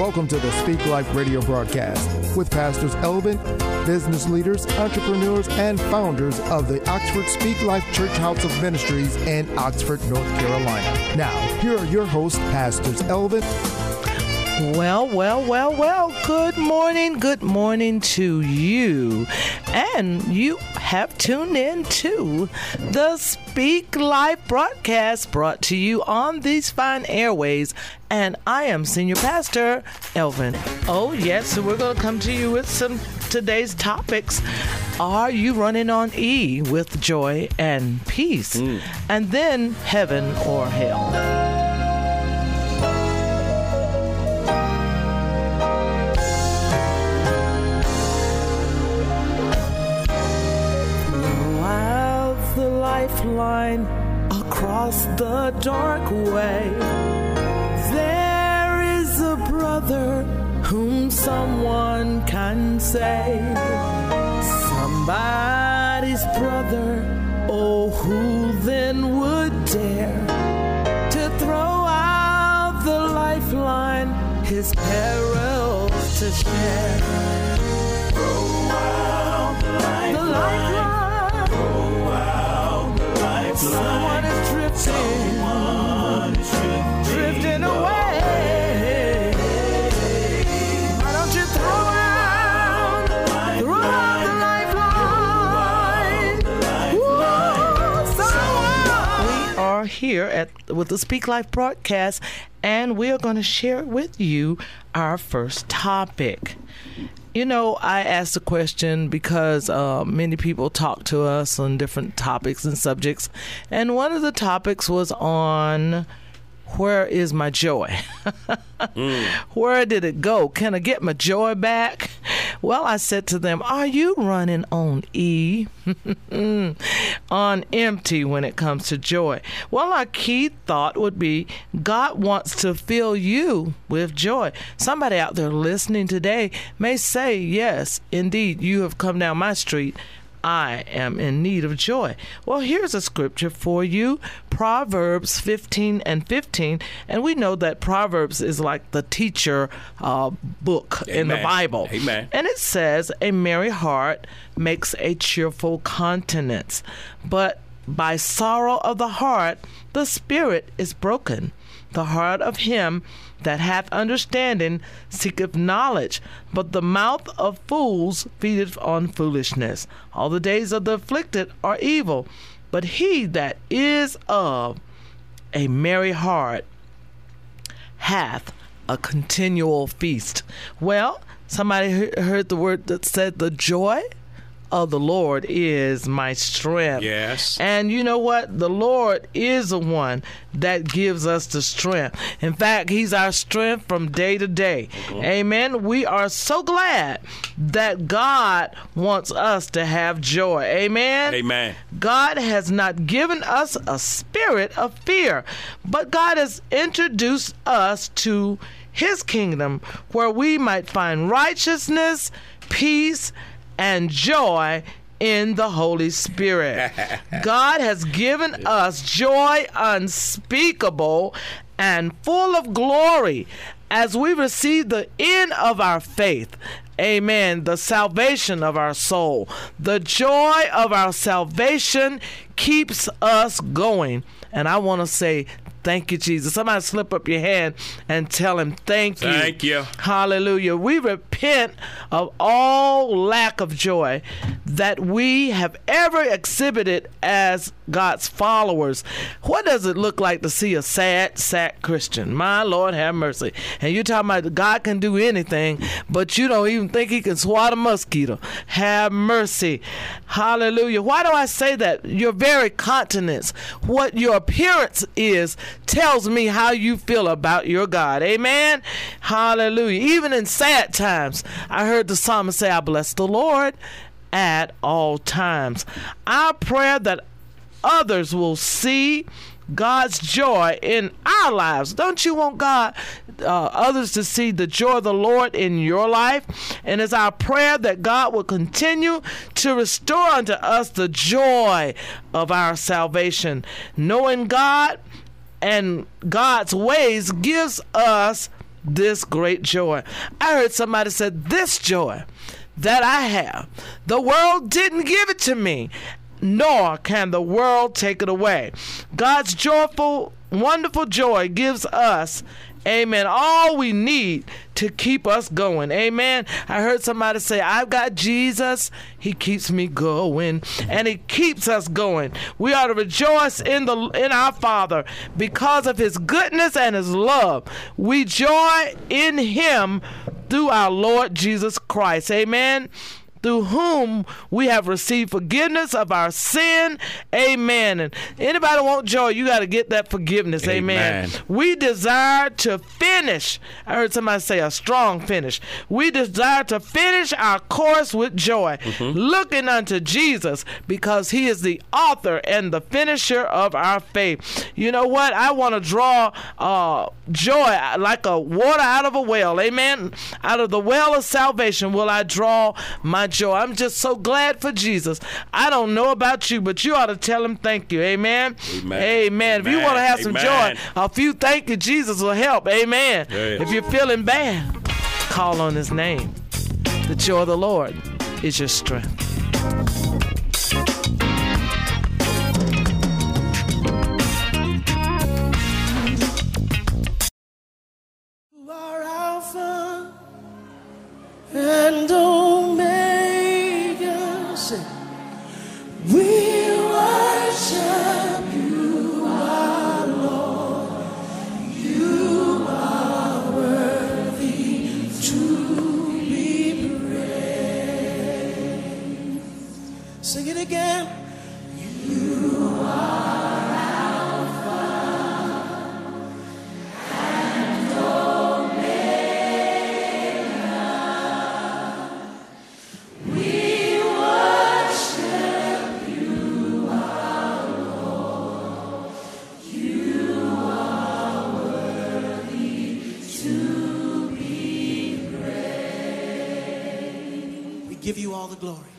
welcome to the Speak Life radio broadcast with Pastors Elvin, business leaders, entrepreneurs, and founders of the Oxford Speak Life Church House of Ministries in Oxford, North Carolina. Now, here are your hosts, Pastors Elvin. Well, well, well, well, good morning, good morning to you. And you have tuned in to the Speak Life broadcast brought to you on these fine airways. And I am Senior Pastor Elvin. Oh, yes, so we're going to come to you with some today's topics. Are you running on E with joy and peace? Mm. And then heaven or hell? Lifeline across the dark way. There is a brother whom someone can save. Somebody's brother, oh, who then would dare to throw out the lifeline, his perils to share? Throw out the lifeline. The lifeline. Here at with the Speak Life broadcast, and we are going to share with you our first topic. You know, I asked the question because uh, many people talk to us on different topics and subjects, and one of the topics was on where is my joy? mm. Where did it go? Can I get my joy back? Well, I said to them, Are you running on E? on empty when it comes to joy? Well, our key thought would be God wants to fill you with joy. Somebody out there listening today may say, Yes, indeed, you have come down my street I am in need of joy. Well, here's a scripture for you Proverbs 15 and 15. And we know that Proverbs is like the teacher uh, book Amen. in the Bible. Amen. And it says, A merry heart makes a cheerful countenance, but by sorrow of the heart, the spirit is broken. The heart of him that hath understanding seeketh knowledge, but the mouth of fools feedeth on foolishness. All the days of the afflicted are evil, but he that is of a merry heart hath a continual feast. Well, somebody heard the word that said the joy of the Lord is my strength. Yes. And you know what? The Lord is the one that gives us the strength. In fact, He's our strength from day to day. Mm-hmm. Amen. We are so glad that God wants us to have joy. Amen. Amen. God has not given us a spirit of fear, but God has introduced us to His kingdom where we might find righteousness, peace, and joy in the Holy Spirit. God has given us joy unspeakable and full of glory as we receive the end of our faith. Amen. The salvation of our soul. The joy of our salvation keeps us going. And I want to say Thank you, Jesus. Somebody slip up your hand and tell him thank you. Thank you. Hallelujah. We repent of all lack of joy that we have ever exhibited as God's followers. What does it look like to see a sad, sad Christian? My Lord, have mercy. And you're talking about God can do anything, but you don't even think He can swat a mosquito. Have mercy. Hallelujah. Why do I say that? Your very countenance, what your appearance is, tells me how you feel about your God. Amen. Hallelujah. Even in sad times, I heard the psalmist say, I bless the Lord at all times. Our prayer that others will see God's joy in our lives. Don't you want God, uh, others to see the joy of the Lord in your life? And it's our prayer that God will continue to restore unto us the joy of our salvation. Knowing God and God's ways gives us this great joy. I heard somebody said, This joy that I have, the world didn't give it to me, nor can the world take it away. God's joyful, wonderful joy gives us Amen. All we need to keep us going. Amen. I heard somebody say, I've got Jesus. He keeps me going. And he keeps us going. We ought to rejoice in the in our Father because of his goodness and his love. We joy in him through our Lord Jesus Christ. Amen through whom we have received forgiveness of our sin. Amen. And anybody want joy, you got to get that forgiveness. Amen. Amen. We desire to finish. I heard somebody say a strong finish. We desire to finish our course with joy, mm-hmm. looking unto Jesus because he is the author and the finisher of our faith. You know what? I want to draw uh, joy like a water out of a well. Amen. Out of the well of salvation will I draw my joy. I'm just so glad for Jesus. I don't know about you, but you ought to tell him thank you. Amen. Amen. Amen. If you want to have some joy, a few thank you, Jesus will help. Amen. If you're feeling bad, call on his name. The joy of the Lord is your strength. all the glory.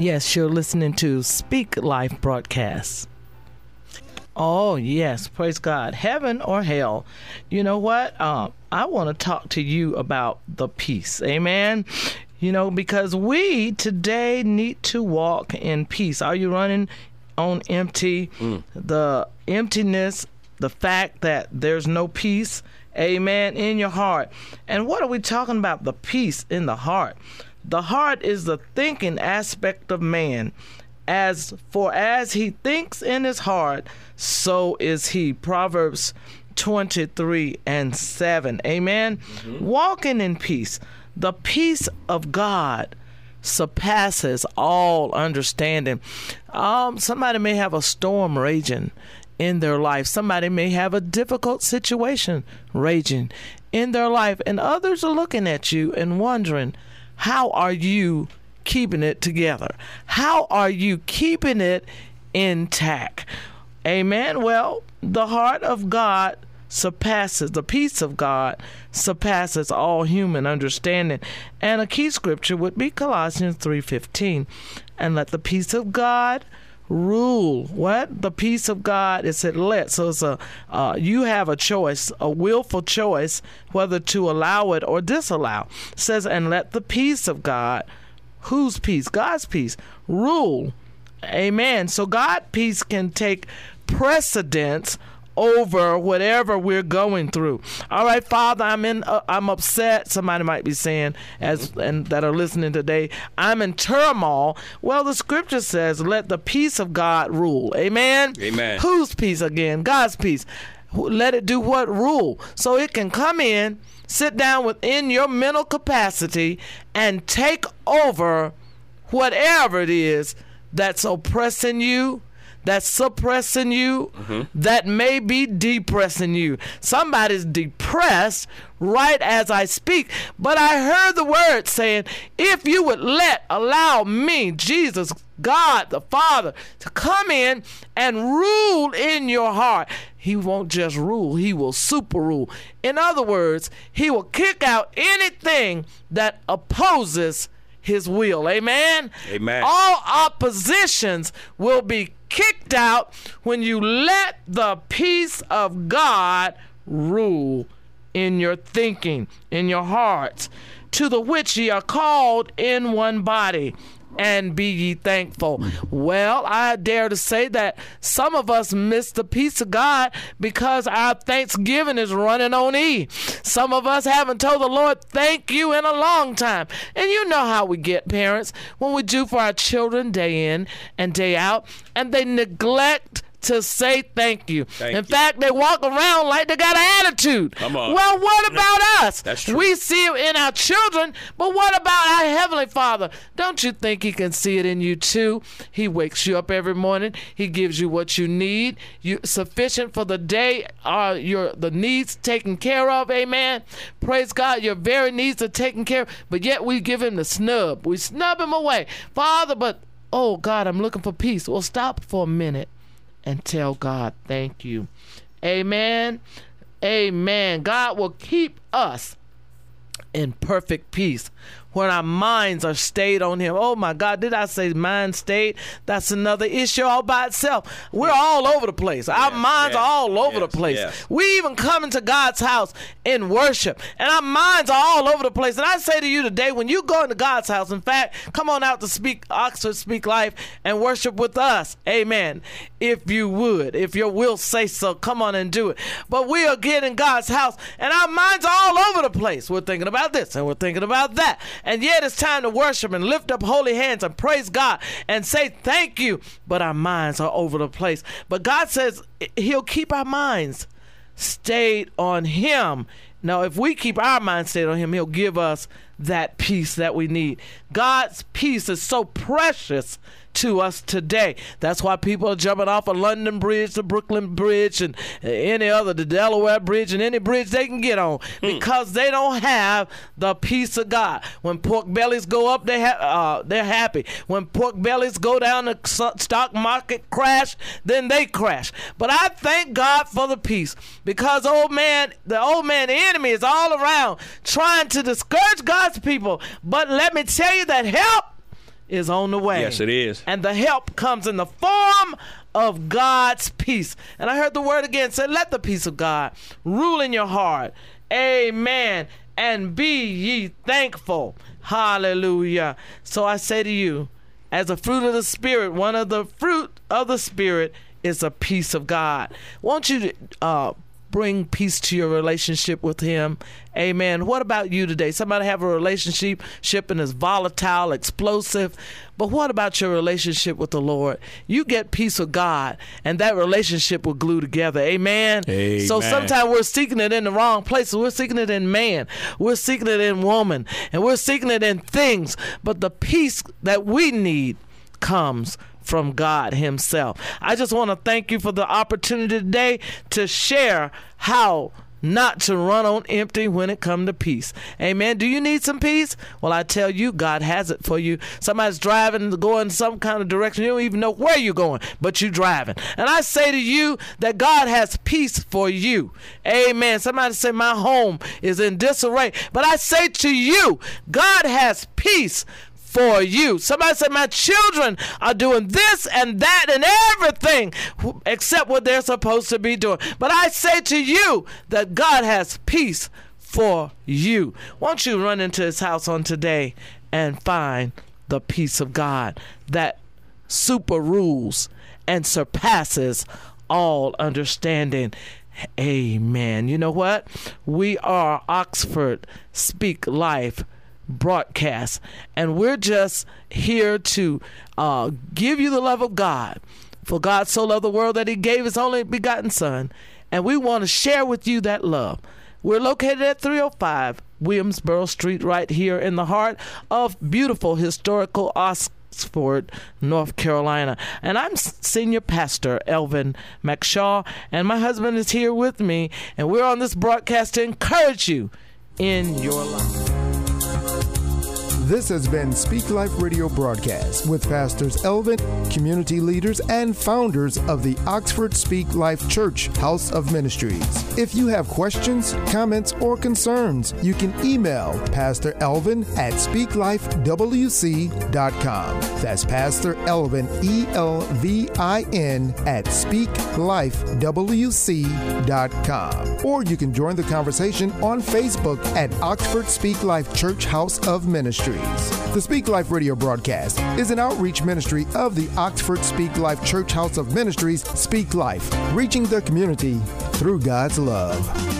Yes, you're listening to Speak Life broadcast. Oh, yes, praise God. Heaven or hell. You know what? Um, I want to talk to you about the peace. Amen. You know, because we today need to walk in peace. Are you running on empty? The emptiness, the fact that there's no peace, amen, in your heart. And what are we talking about? The peace in the heart. The heart is the thinking aspect of man. As for as he thinks in his heart, so is he. Proverbs 23 and 7. Amen. Walking in peace. The peace of God surpasses all understanding. Um, somebody may have a storm raging in their life. Somebody may have a difficult situation raging in their life, and others are looking at you and wondering, how are you keeping it together? How are you keeping it intact? Amen. Well, the heart of God surpasses the peace of God surpasses all human understanding. And a key scripture would be Colossians 3:15. And let the peace of God rule. What? The peace of god is said let. So it's a uh, you have a choice a willful choice whether to allow it or disallow. It says and let the peace of god whose peace? God's peace rule. Amen. So god peace can take precedence over whatever we're going through. All right, Father, I'm in. Uh, I'm upset. Somebody might be saying, as and that are listening today, I'm in turmoil. Well, the Scripture says, "Let the peace of God rule." Amen. Amen. Whose peace again? God's peace. Let it do what rule, so it can come in, sit down within your mental capacity, and take over whatever it is that's oppressing you, that's suppressing you, mm-hmm. that may be depressing you. Somebody's depressed right as I speak. But I heard the word saying, if you would let, allow me, Jesus, God the Father, to come in and rule in your heart. He won't just rule, he will super rule. In other words, he will kick out anything that opposes his will. Amen. Amen. All oppositions will be kicked out when you let the peace of God rule in your thinking, in your hearts, to the which ye are called in one body. And be ye thankful. Well, I dare to say that some of us miss the peace of God because our thanksgiving is running on E. Some of us haven't told the Lord thank you in a long time. And you know how we get parents when we do for our children day in and day out, and they neglect to say thank you. Thank in you. fact, they walk around like they got an attitude. Come on. Well, what about us? That's true. We see it in our children, but what about our Heavenly Father? Don't you think He can see it in you too? He wakes you up every morning. He gives you what you need. You sufficient for the day. Are your the needs taken care of? Amen. Praise God. Your very needs are taken care of. But yet we give Him the snub. We snub Him away, Father. But oh God, I'm looking for peace. Well, stop for a minute and tell God thank you. Amen. Amen. God will keep us in perfect peace when our minds are stayed on him. Oh my God, did I say mind stayed? That's another issue all by itself. We're all over the place. Our minds yes, are all over the place. yes. We even come into God's house in worship, and our minds are all over the place. And I say to you today, when you go into God's house, in fact, come on out to speak Oxford Speak Life and worship with us. Amen. If you would, if your will say so, come on and do it. But we are getting in God's house, and our minds are all over the place. We're thinking about this and we're thinking about that. And yet it's time to worship and lift up holy hands and praise God and say thank you. But our minds are over the place. But God says He'll keep our minds stayed on Him. Now, if we keep our mind stayed on Him, He'll give us that peace that we need. God's peace is so precious to us today. That's why people are jumping off of London Bridge, the Brooklyn Bridge, and any other, the Delaware Bridge, and any bridge they can get on because they don't have the peace of God. When pork bellies go up, they ha- uh, they're happy. When pork bellies go down, the stock market crash, then they crash. But I thank God for the peace because old man, the old man, the enemy is all around trying to discourage God's people. But let me tell you that help is on the way. Yes, it is. And the help comes in the form of God's peace. And I heard the word again say, Let the peace of God rule in your heart. Amen. And be ye thankful. Hallelujah. So I say to you, as a fruit of the Spirit, one of the fruit of the Spirit is a peace of God. Won't you uh, bring peace to your relationship with Him? Amen. What about you today? Somebody have a relationship ship and is volatile, explosive. But what about your relationship with the Lord? You get peace with God, and that relationship will glue together. Amen. Amen. So sometimes we're seeking it in the wrong places. We're seeking it in man. We're seeking it in woman, and we're seeking it in things. But the peace that we need comes from God Himself. I just want to thank you for the opportunity today to share how not to run on empty when it come to peace. Amen. Do you need some peace? Well, I tell you, God has it for you. Somebody's driving, going some kind of direction. You don't even know where you're going, but you're driving. And I say to you that God has peace for you. Amen. Somebody say my home is in disarray, but I say to you, God has peace for you. Somebody said, My children are doing this and that and everything except what they're supposed to be doing. But I say to you that God has peace for you. Won't you run into his house on today and find the peace of God that super rules and surpasses all understanding? Amen. You know what? We are Oxford Speak Life broadcast, and we're just here to uh, give you the love of God. For God so loved the world that He gave His only begotten Son, and we want to share with you that love. We're located at 305 Williamsboro Street, right here in the heart of beautiful historical Oxford, North Carolina. And I'm Senior Pastor Elvin McShaw, and my husband is here with me, and we're on this broadcast to encourage you in your life. This has been Speak Life Radio broadcast with Pastors Elvin, community leaders, and founders of the Oxford Speak Life Church House of Ministries. If you have questions, comments, or concerns, you can email Pastor Elvin at speaklifewc.com. That's Pastor Elvin, E L V I N, at speaklifewc.com. Or you can join the conversation on Facebook at Oxford Speak Life Church House of Ministries. The Speak Life radio broadcast is an outreach ministry of the Oxford Speak Life Church House of Ministries, Speak Life, reaching the community through God's love.